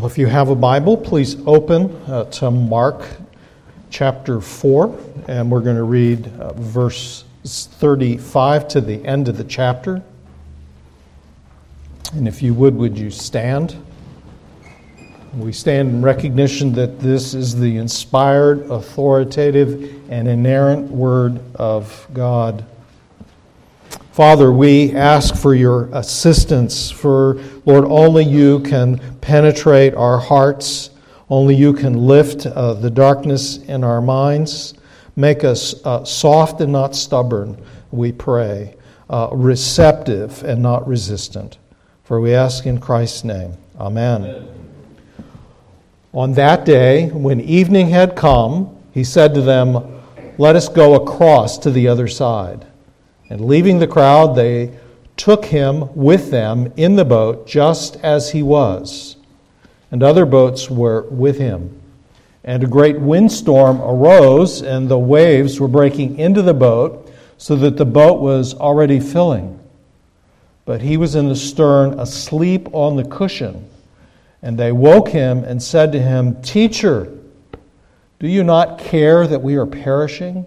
Well, if you have a Bible, please open uh, to Mark chapter 4, and we're going to read uh, verse 35 to the end of the chapter. And if you would, would you stand? We stand in recognition that this is the inspired, authoritative, and inerrant Word of God. Father, we ask for your assistance, for, Lord, only you can penetrate our hearts, only you can lift uh, the darkness in our minds, make us uh, soft and not stubborn, we pray, uh, receptive and not resistant. For we ask in Christ's name. Amen. Amen. On that day, when evening had come, he said to them, Let us go across to the other side. And leaving the crowd, they took him with them in the boat just as he was. And other boats were with him. And a great windstorm arose, and the waves were breaking into the boat, so that the boat was already filling. But he was in the stern, asleep on the cushion. And they woke him and said to him, Teacher, do you not care that we are perishing?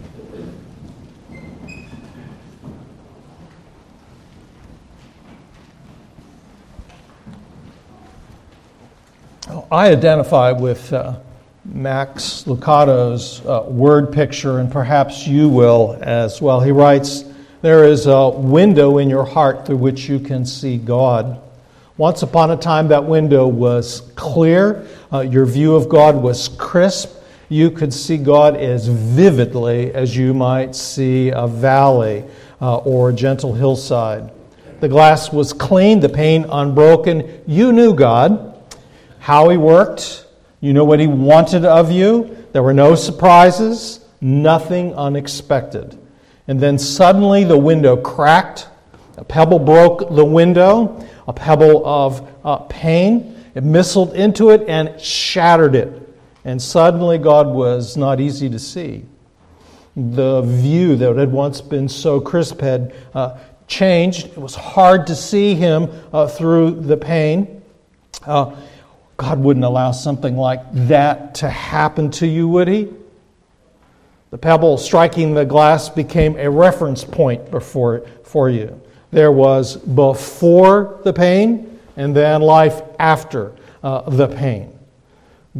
I identify with uh, Max Lucado's uh, word picture, and perhaps you will as well. He writes, There is a window in your heart through which you can see God. Once upon a time, that window was clear. Uh, your view of God was crisp. You could see God as vividly as you might see a valley uh, or a gentle hillside. The glass was clean, the pane unbroken. You knew God, how He worked. You know what He wanted of you. There were no surprises, nothing unexpected. And then suddenly the window cracked, a pebble broke the window, a pebble of uh, pain. It missiled into it and shattered it. And suddenly, God was not easy to see. The view that had once been so crisp had uh, changed. It was hard to see Him uh, through the pain. Uh, God wouldn't allow something like that to happen to you, would He? The pebble striking the glass became a reference point before, for you. There was before the pain and then life after uh, the pain.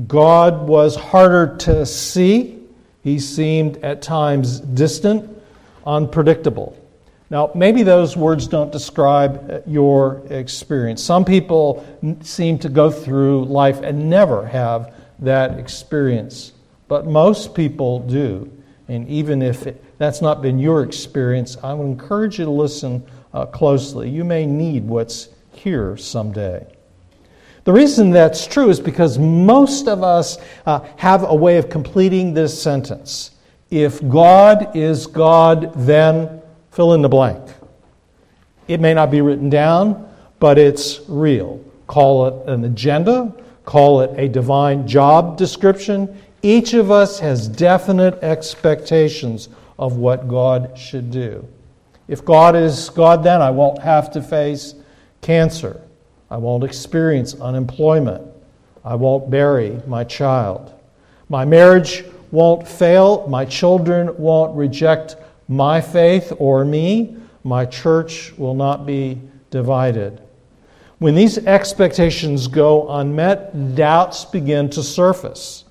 God was harder to see. He seemed at times distant, unpredictable. Now, maybe those words don't describe uh, your experience. Some people seem to go through life and never have that experience, but most people do. And even if it, that's not been your experience, I would encourage you to listen uh, closely. You may need what's here someday. The reason that's true is because most of us uh, have a way of completing this sentence. If God is God, then fill in the blank. It may not be written down, but it's real. Call it an agenda, call it a divine job description. Each of us has definite expectations of what God should do. If God is God, then I won't have to face cancer. I won't experience unemployment. I won't bury my child. My marriage won't fail. My children won't reject my faith or me. My church will not be divided. When these expectations go unmet, doubts begin to surface.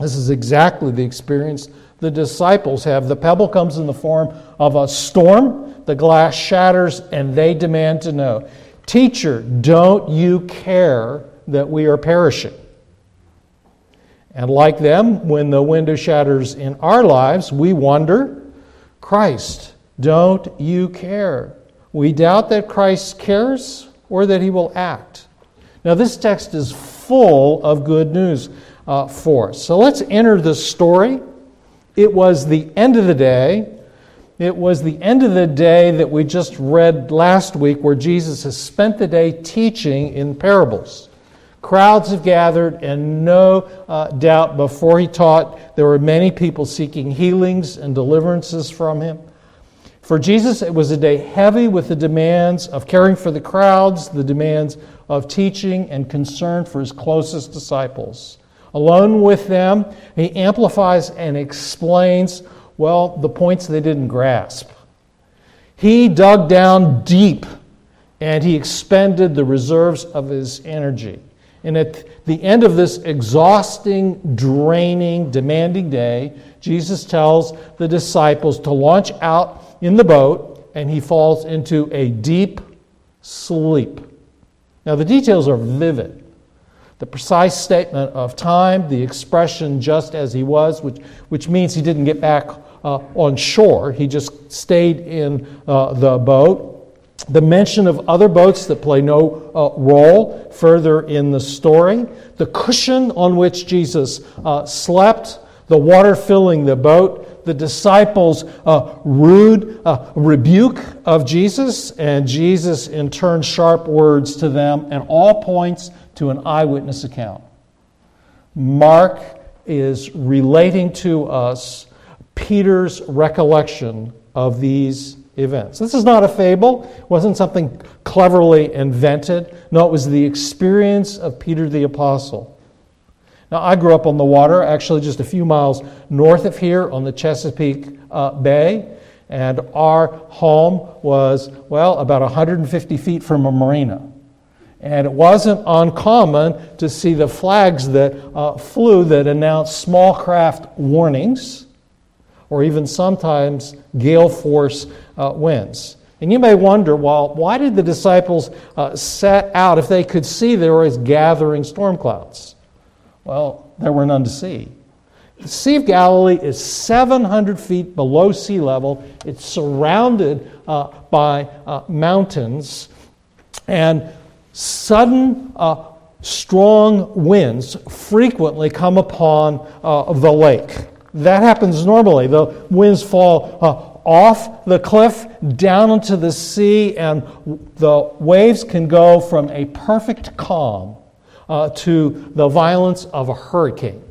This is exactly the experience the disciples have. The pebble comes in the form of a storm, the glass shatters, and they demand to know Teacher, don't you care that we are perishing? And like them, when the window shatters in our lives, we wonder Christ, don't you care? We doubt that Christ cares or that he will act. Now, this text is full of good news uh, for us. So let's enter the story. It was the end of the day. It was the end of the day that we just read last week, where Jesus has spent the day teaching in parables. Crowds have gathered, and no uh, doubt before he taught, there were many people seeking healings and deliverances from him. For Jesus, it was a day heavy with the demands of caring for the crowds, the demands of teaching, and concern for his closest disciples. Alone with them, he amplifies and explains, well, the points they didn't grasp. He dug down deep and he expended the reserves of his energy. And at the end of this exhausting, draining, demanding day, Jesus tells the disciples to launch out in the boat, and he falls into a deep sleep. Now, the details are vivid. The precise statement of time, the expression just as he was, which, which means he didn't get back uh, on shore, he just stayed in uh, the boat the mention of other boats that play no uh, role further in the story, the cushion on which Jesus uh, slept, the water filling the boat, the disciples' uh, rude uh, rebuke of Jesus, and Jesus in turn sharp words to them, and all points to an eyewitness account. Mark is relating to us Peter's recollection of these events. This is not a fable, it wasn't something cleverly invented. No, it was the experience of Peter the Apostle. Now, I grew up on the water, actually just a few miles north of here on the Chesapeake uh, Bay, and our home was, well, about 150 feet from a marina. And it wasn't uncommon to see the flags that uh, flew that announced small craft warnings or even sometimes gale force uh, winds. And you may wonder, well, why did the disciples uh, set out if they could see there was gathering storm clouds? Well, there were none to see. The Sea of Galilee is 700 feet below sea level. It's surrounded uh, by uh, mountains, and sudden uh, strong winds frequently come upon uh, the lake. That happens normally. The winds fall uh, off the cliff down into the sea, and the waves can go from a perfect calm uh, to the violence of a hurricane.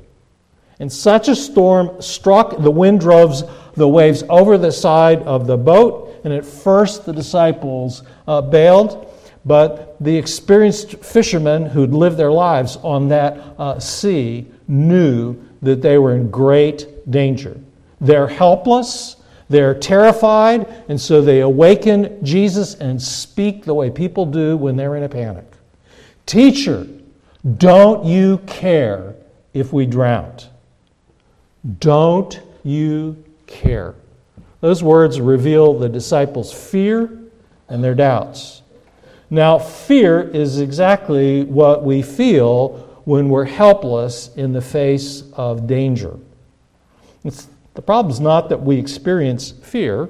And such a storm struck, the wind drove the waves over the side of the boat, and at first the disciples uh, bailed. But the experienced fishermen who'd lived their lives on that uh, sea knew that they were in great danger. They're helpless, they're terrified, and so they awaken Jesus and speak the way people do when they're in a panic. Teacher, don't you care if we drowned? Don't you care? Those words reveal the disciples' fear and their doubts. Now, fear is exactly what we feel when we're helpless in the face of danger. It's, the problem is not that we experience fear.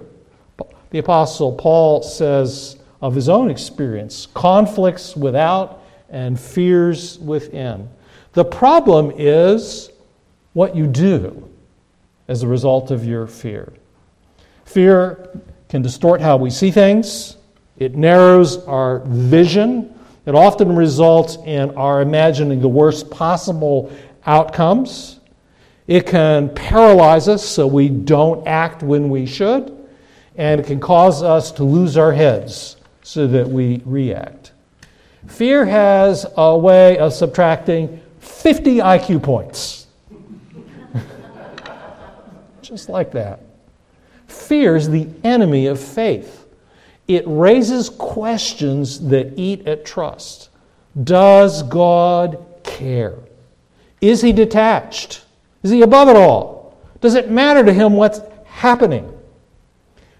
The Apostle Paul says of his own experience conflicts without and fears within. The problem is what you do as a result of your fear. Fear can distort how we see things, it narrows our vision, it often results in our imagining the worst possible outcomes. It can paralyze us so we don't act when we should, and it can cause us to lose our heads so that we react. Fear has a way of subtracting 50 IQ points. Just like that. Fear is the enemy of faith. It raises questions that eat at trust. Does God care? Is he detached? Is he above it all? Does it matter to him what's happening?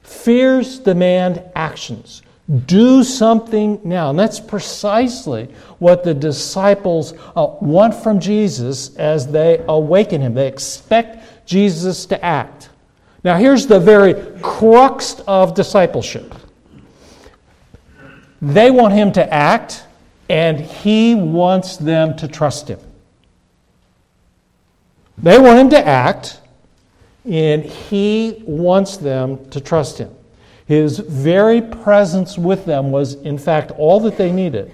Fears demand actions. Do something now. And that's precisely what the disciples uh, want from Jesus as they awaken him. They expect Jesus to act. Now, here's the very crux of discipleship they want him to act, and he wants them to trust him. They want him to act, and he wants them to trust him. His very presence with them was, in fact, all that they needed.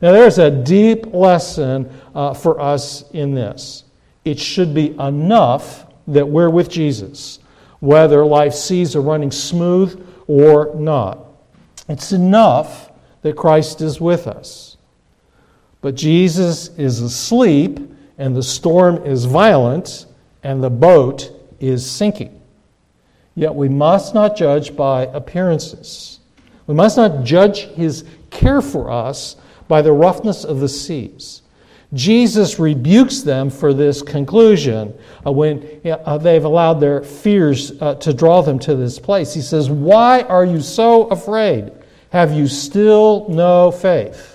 Now, there's a deep lesson uh, for us in this. It should be enough that we're with Jesus, whether life sees are running smooth or not. It's enough that Christ is with us. But Jesus is asleep, and the storm is violent, and the boat is sinking. Yet we must not judge by appearances. We must not judge his care for us by the roughness of the seas. Jesus rebukes them for this conclusion uh, when uh, they've allowed their fears uh, to draw them to this place. He says, Why are you so afraid? Have you still no faith?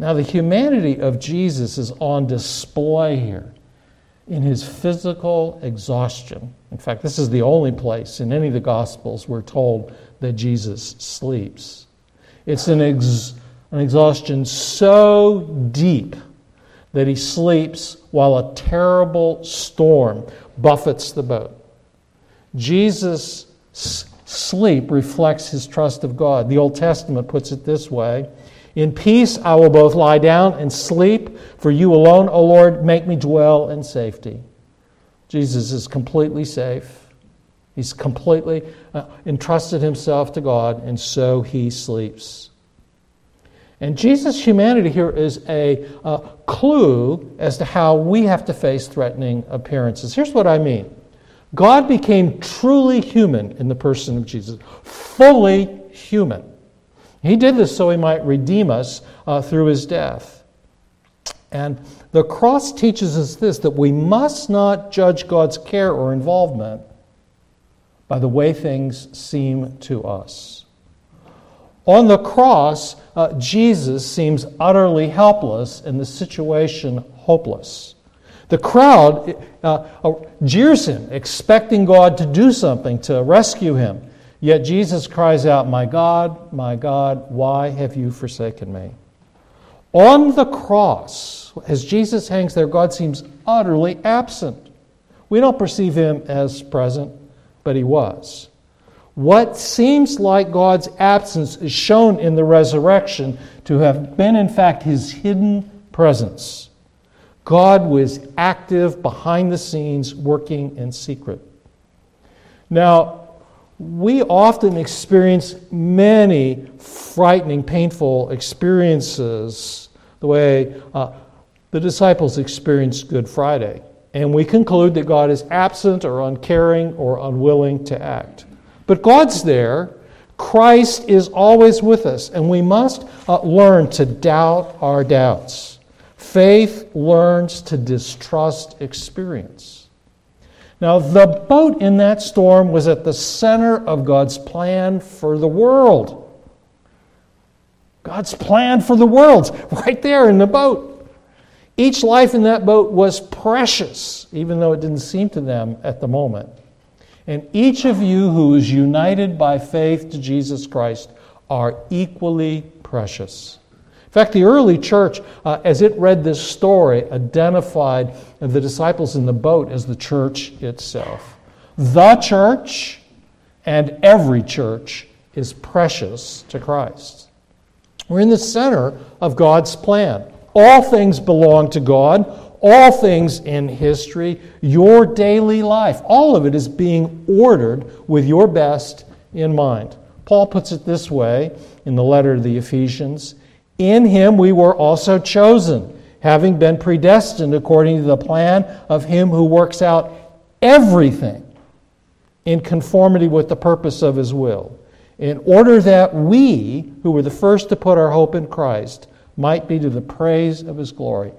Now, the humanity of Jesus is on display here in his physical exhaustion. In fact, this is the only place in any of the Gospels we're told that Jesus sleeps. It's an, ex- an exhaustion so deep that he sleeps while a terrible storm buffets the boat. Jesus' sleep reflects his trust of God. The Old Testament puts it this way in peace I will both lie down and sleep, for you alone, O Lord, make me dwell in safety. Jesus is completely safe. He's completely uh, entrusted himself to God, and so he sleeps. And Jesus' humanity here is a uh, clue as to how we have to face threatening appearances. Here's what I mean God became truly human in the person of Jesus, fully human. He did this so he might redeem us uh, through his death. And the cross teaches us this that we must not judge God's care or involvement by the way things seem to us. On the cross, uh, Jesus seems utterly helpless and the situation hopeless. The crowd uh, uh, jeers him, expecting God to do something to rescue him. Yet Jesus cries out, My God, my God, why have you forsaken me? On the cross, as Jesus hangs there, God seems utterly absent. We don't perceive him as present, but he was. What seems like God's absence is shown in the resurrection to have been, in fact, his hidden presence. God was active behind the scenes, working in secret. Now, we often experience many frightening, painful experiences the way uh, the disciples experienced Good Friday. And we conclude that God is absent or uncaring or unwilling to act. But God's there. Christ is always with us, and we must uh, learn to doubt our doubts. Faith learns to distrust experience. Now, the boat in that storm was at the center of God's plan for the world. God's plan for the world, right there in the boat. Each life in that boat was precious, even though it didn't seem to them at the moment. And each of you who is united by faith to Jesus Christ are equally precious. In fact, the early church, uh, as it read this story, identified the disciples in the boat as the church itself. The church and every church is precious to Christ. We're in the center of God's plan. All things belong to God, all things in history, your daily life, all of it is being ordered with your best in mind. Paul puts it this way in the letter to the Ephesians in him we were also chosen, having been predestined according to the plan of him who works out everything in conformity with the purpose of his will, in order that we, who were the first to put our hope in Christ, might be to the praise of his glory.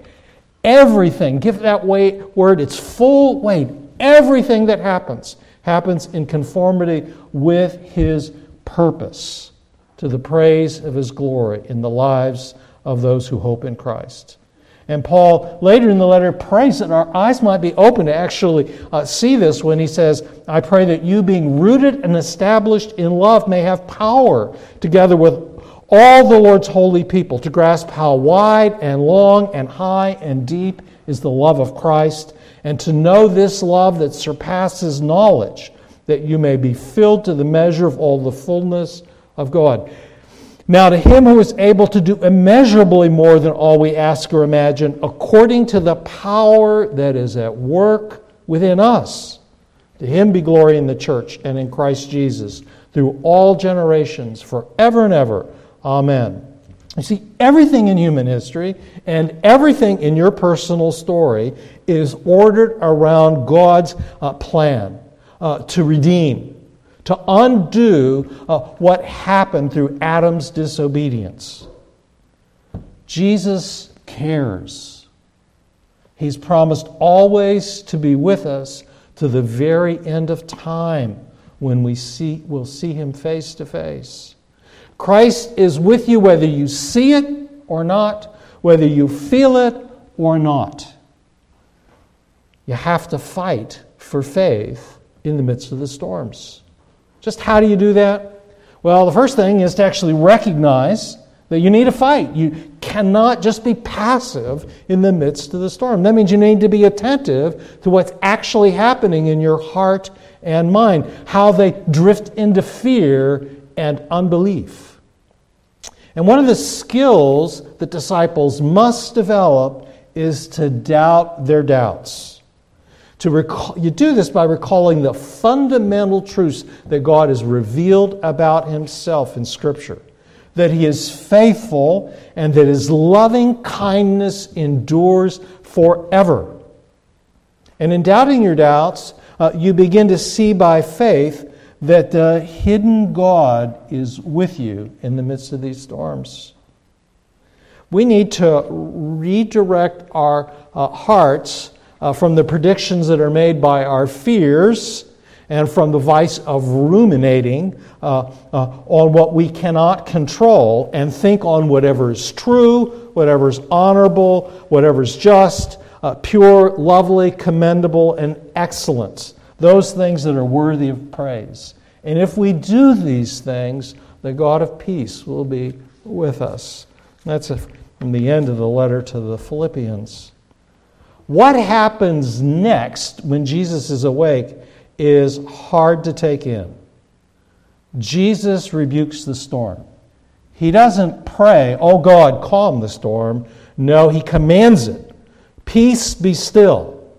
Everything, give that weight, word its full weight. Everything that happens happens in conformity with his purpose to the praise of his glory in the lives of those who hope in Christ. And Paul, later in the letter, prays that our eyes might be open to actually uh, see this when he says, I pray that you, being rooted and established in love, may have power, together with all the Lord's holy people to grasp how wide and long and high and deep is the love of Christ, and to know this love that surpasses knowledge, that you may be filled to the measure of all the fullness of God. Now, to him who is able to do immeasurably more than all we ask or imagine, according to the power that is at work within us, to him be glory in the church and in Christ Jesus through all generations, forever and ever. Amen. You see, everything in human history and everything in your personal story is ordered around God's uh, plan uh, to redeem, to undo uh, what happened through Adam's disobedience. Jesus cares. He's promised always to be with us to the very end of time when we see, we'll see him face to face. Christ is with you whether you see it or not, whether you feel it or not. You have to fight for faith in the midst of the storms. Just how do you do that? Well, the first thing is to actually recognize that you need to fight. You cannot just be passive in the midst of the storm. That means you need to be attentive to what's actually happening in your heart and mind, how they drift into fear and unbelief. And one of the skills that disciples must develop is to doubt their doubts. To recall, you do this by recalling the fundamental truths that God has revealed about himself in Scripture. That he is faithful and that his loving kindness endures forever. And in doubting your doubts, uh, you begin to see by faith that the hidden God is with you in the midst of these storms. We need to redirect our uh, hearts uh, from the predictions that are made by our fears and from the vice of ruminating uh, uh on what we cannot control and think on whatever is true, whatever is honorable, whatever is just, uh, pure, lovely, commendable, and excellent those things that are worthy of praise. And if we do these things, the God of peace will be with us. That's from the end of the letter to the Philippians. What happens next when Jesus is awake is hard to take in. Jesus rebukes the storm. He doesn't pray, Oh God, calm the storm. No, he commands it. Peace be still.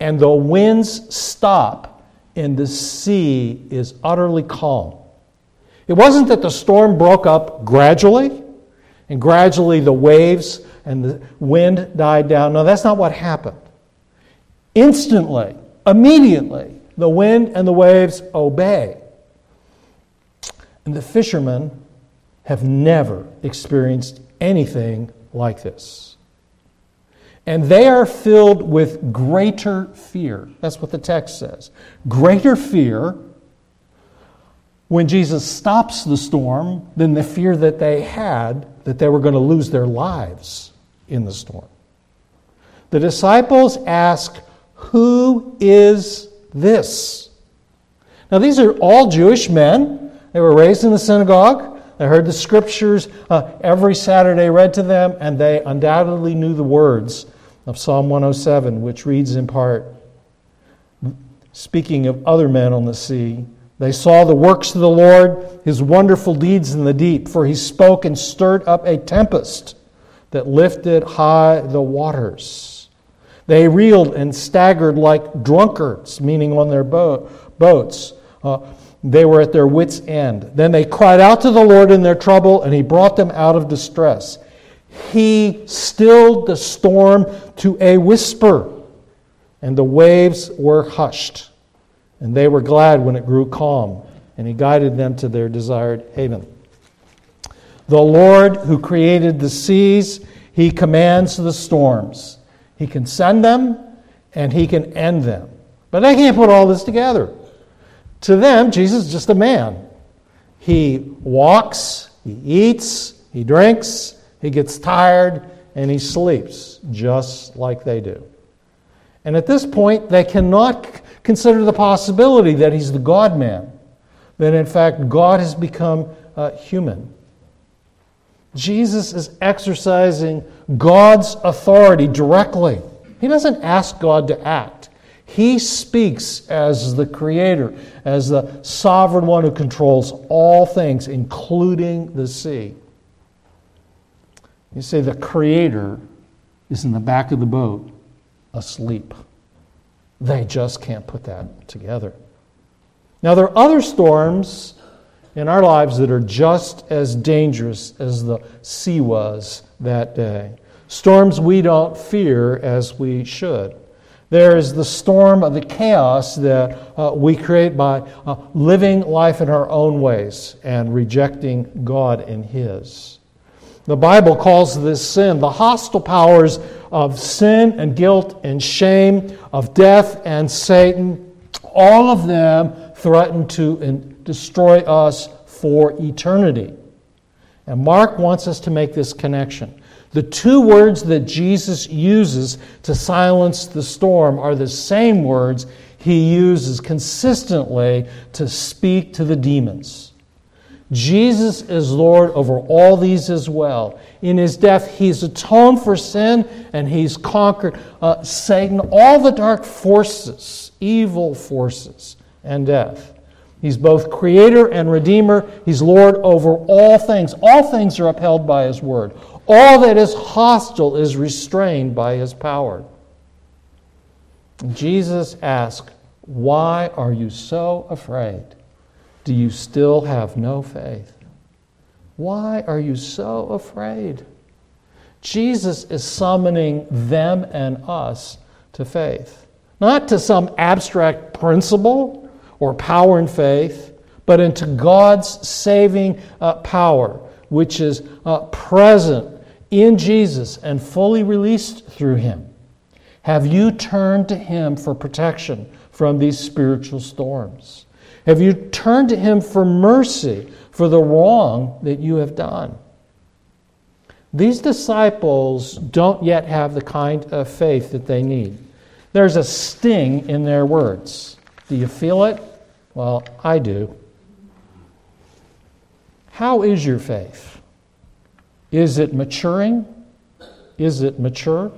And the winds stop and the sea is utterly calm. It wasn't that the storm broke up gradually and gradually the waves and the wind died down. No, that's not what happened. Instantly, immediately, the wind and the waves obey. And the fishermen have never experienced anything like this. And they are filled with greater fear. That's what the text says. Greater fear when Jesus stops the storm than the fear that they had that they were going to lose their lives in the storm. The disciples ask, Who is this? Now, these are all Jewish men. They were raised in the synagogue. They heard the scriptures uh, every Saturday read to them, and they undoubtedly knew the words of Psalm 107, which reads in part Speaking of other men on the sea, they saw the works of the Lord, his wonderful deeds in the deep, for he spoke and stirred up a tempest that lifted high the waters. They reeled and staggered like drunkards, meaning on their boat, boats. Uh, they were at their wits' end. Then they cried out to the Lord in their trouble, and he brought them out of distress. He stilled the storm to a whisper, and the waves were hushed. And they were glad when it grew calm, and he guided them to their desired haven. The Lord who created the seas, he commands the storms. He can send them and he can end them. But they can't put all this together. To them, Jesus is just a man. He walks, he eats, he drinks, he gets tired and he sleeps just like they do. And at this point, they cannot consider the possibility that he's the God man, that in fact God has become uh, human. Jesus is exercising God's authority directly. He doesn't ask God to act. He speaks as the creator, as the sovereign one who controls all things, including the sea. You say the creator is in the back of the boat asleep. They just can't put that together. Now, there are other storms in our lives that are just as dangerous as the sea was that day. Storms we don't fear as we should. There is the storm of the chaos that uh, we create by uh, living life in our own ways and rejecting God in His. The Bible calls this sin the hostile powers of sin and guilt and shame, of death and Satan. All of them threaten to destroy us for eternity. And Mark wants us to make this connection. The two words that Jesus uses to silence the storm are the same words he uses consistently to speak to the demons. Jesus is Lord over all these as well. In his death, he's atoned for sin and he's conquered uh, Satan, all the dark forces, evil forces, and death. He's both creator and redeemer. He's Lord over all things. All things are upheld by his word. All that is hostile is restrained by his power. Jesus asked, Why are you so afraid? Do you still have no faith? Why are you so afraid? Jesus is summoning them and us to faith, not to some abstract principle or power and faith, but into God's saving uh, power, which is uh, present in Jesus and fully released through Him? Have you turned to Him for protection from these spiritual storms? Have you turned to Him for mercy for the wrong that you have done? These disciples don't yet have the kind of faith that they need. There's a sting in their words. Do you feel it? Well, I do. How is your faith? Is it maturing? Is it mature?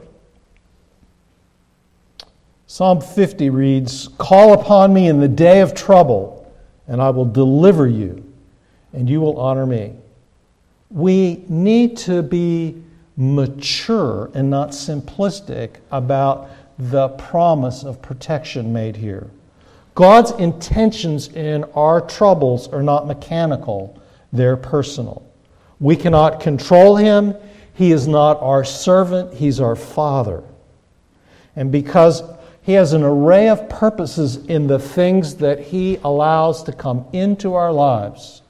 Psalm 50 reads Call upon me in the day of trouble, and I will deliver you, and you will honor me. We need to be mature and not simplistic about the promise of protection made here. God's intentions in our troubles are not mechanical, they're personal. We cannot control him. He is not our servant, he's our Father. And because he has an array of purposes in the things that he allows to come into our lives,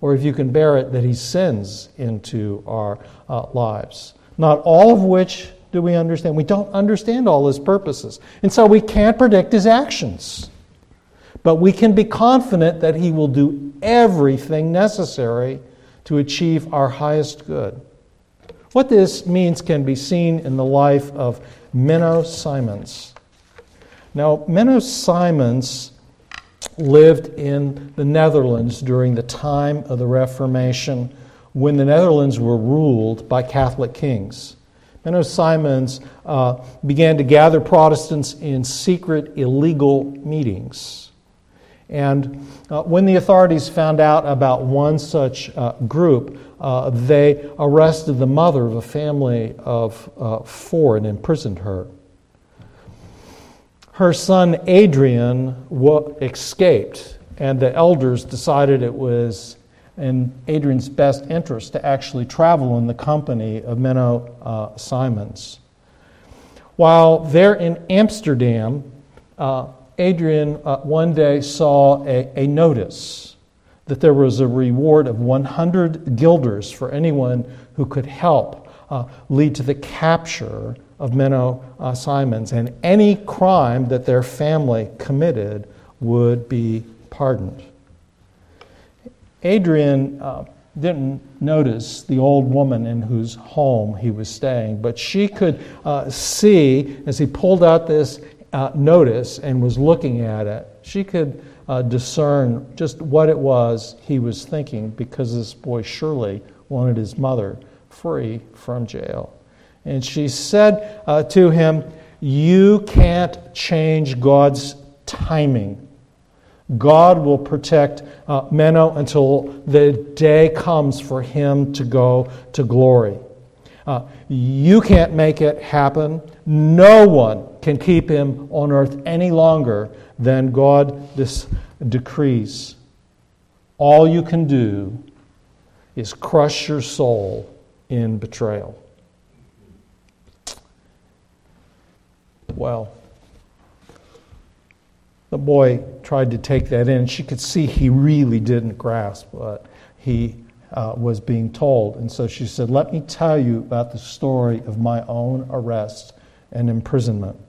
or if you can bear it, that he sends into our uh, lives. Not all of which do we understand. We don't understand all his purposes. And so we can't predict his actions. But we can be confident that he will do everything necessary to achieve our highest good. What this means can be seen in the life of Menno Simons. Now, Menno Simons lived in the Netherlands during the time of the Reformation when the Netherlands were ruled by Catholic kings. Menno Simons uh, began to gather Protestants in secret, illegal meetings. And uh, when the authorities found out about one such uh, group, uh, they arrested the mother of a family of uh, four and imprisoned her. Her son Adrian escaped, and the elders decided it was in Adrian's best interest to actually travel in the company of Menno uh, Simons. While they're in Amsterdam, uh, Adrian uh, one day saw a, a, notice that there was a reward of 100 guilders for anyone who could help uh, lead to the capture of Menno uh, Simons, and any crime that their family committed would be pardoned. Adrian uh, didn't notice the old woman in whose home he was staying, but she could uh, see as he pulled out this uh, notice and was looking at it, she could uh, discern just what it was he was thinking because this boy surely wanted his mother free from jail. And she said uh, to him, You can't change God's timing. God will protect uh, Menno until the day comes for him to go to glory. Uh, you can't make it happen. No one can keep him on earth any longer than God this decrees. All you can do is crush your soul in betrayal. Well, the boy tried to take that in. She could see he really didn't grasp what he uh, was being told. And so she said, Let me tell you about the story of my own arrest and imprisonment.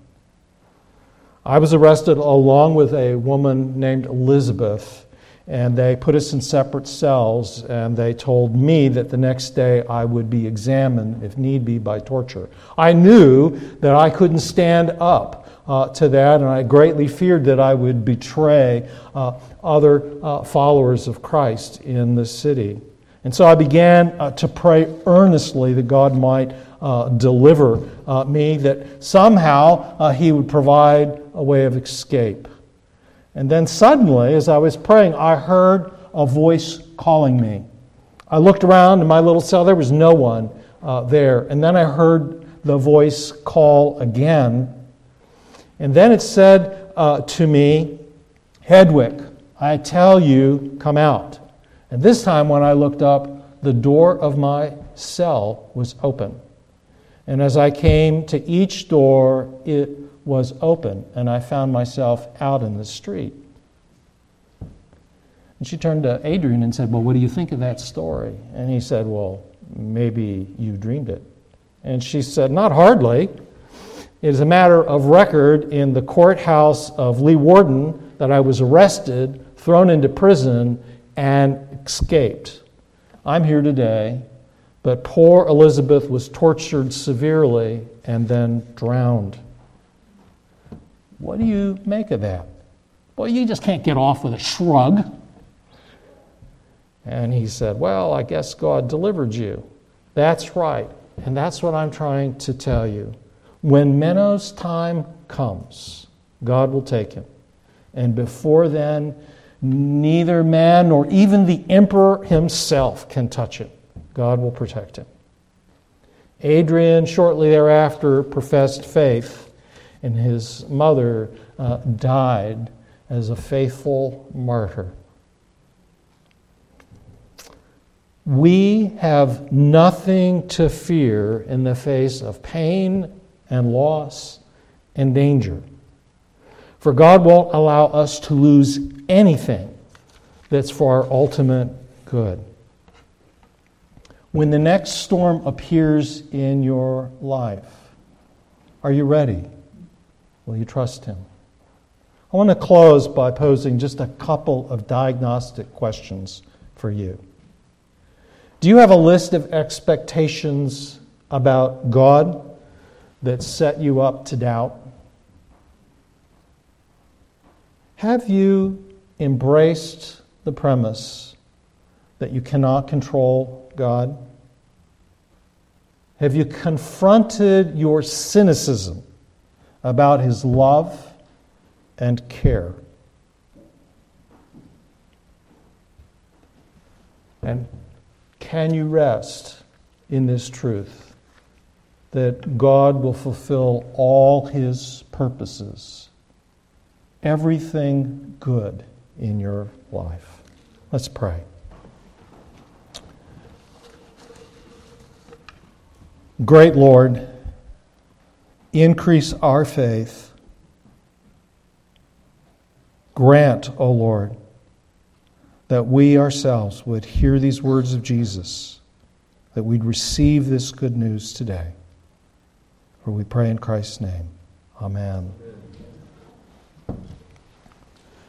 I was arrested along with a woman named Elizabeth, and they put us in separate cells, and they told me that the next day I would be examined, if need be, by torture. I knew that I couldn't stand up uh, to that, and I greatly feared that I would betray uh, other uh, followers of Christ in the city. And so I began uh, to pray earnestly that God might uh, deliver uh, me, that somehow He would provide a way of escape. And then suddenly, as I was praying, I heard a voice calling me. I looked around in my little cell, there was no one there. And then I heard the voice call again. And then it said uh, to me, Hedwig, I tell you, come out. And this time when I looked up, the door of my cell was open. And as I came to each door, it was open, and I found myself out in the street. And she turned to Adrian and said, Well, what do you think of that story? And he said, Well, maybe you dreamed it. And she said, Not hardly. It is a matter of record in the courthouse of Leeuwarden that I was arrested, thrown into prison, and escaped. I'm here today, but poor Elizabeth was tortured severely and then drowned. What do you make of that? Well, you just can't get off with a shrug. And he said, Well, I guess God delivered you. That's right. And that's what I'm trying to tell you. When Menno's time comes, God will take him. And before then, neither man nor even the emperor himself can touch him. God will protect him. Adrian, shortly thereafter, professed faith, and his mother uh, died as a faithful martyr. We have nothing to fear in the face of pain and loss and danger. For God won't allow us to lose anything that's for our ultimate good. When the next storm appears in your life, are you ready? Will you trust Him? I want to close by posing just a couple of diagnostic questions for you. Do you have a list of expectations about God that set you up to doubt? Have you embraced the premise that you cannot control God? Have you confronted your cynicism about His love and care? And can you rest in this truth? that God will fulfill all his purposes, everything good in your life. Let's pray. Great Lord, increase our faith. Grant, O Lord, that we ourselves would hear these words of Jesus, that we'd receive this good news today. For we pray in Christ's name. Amen.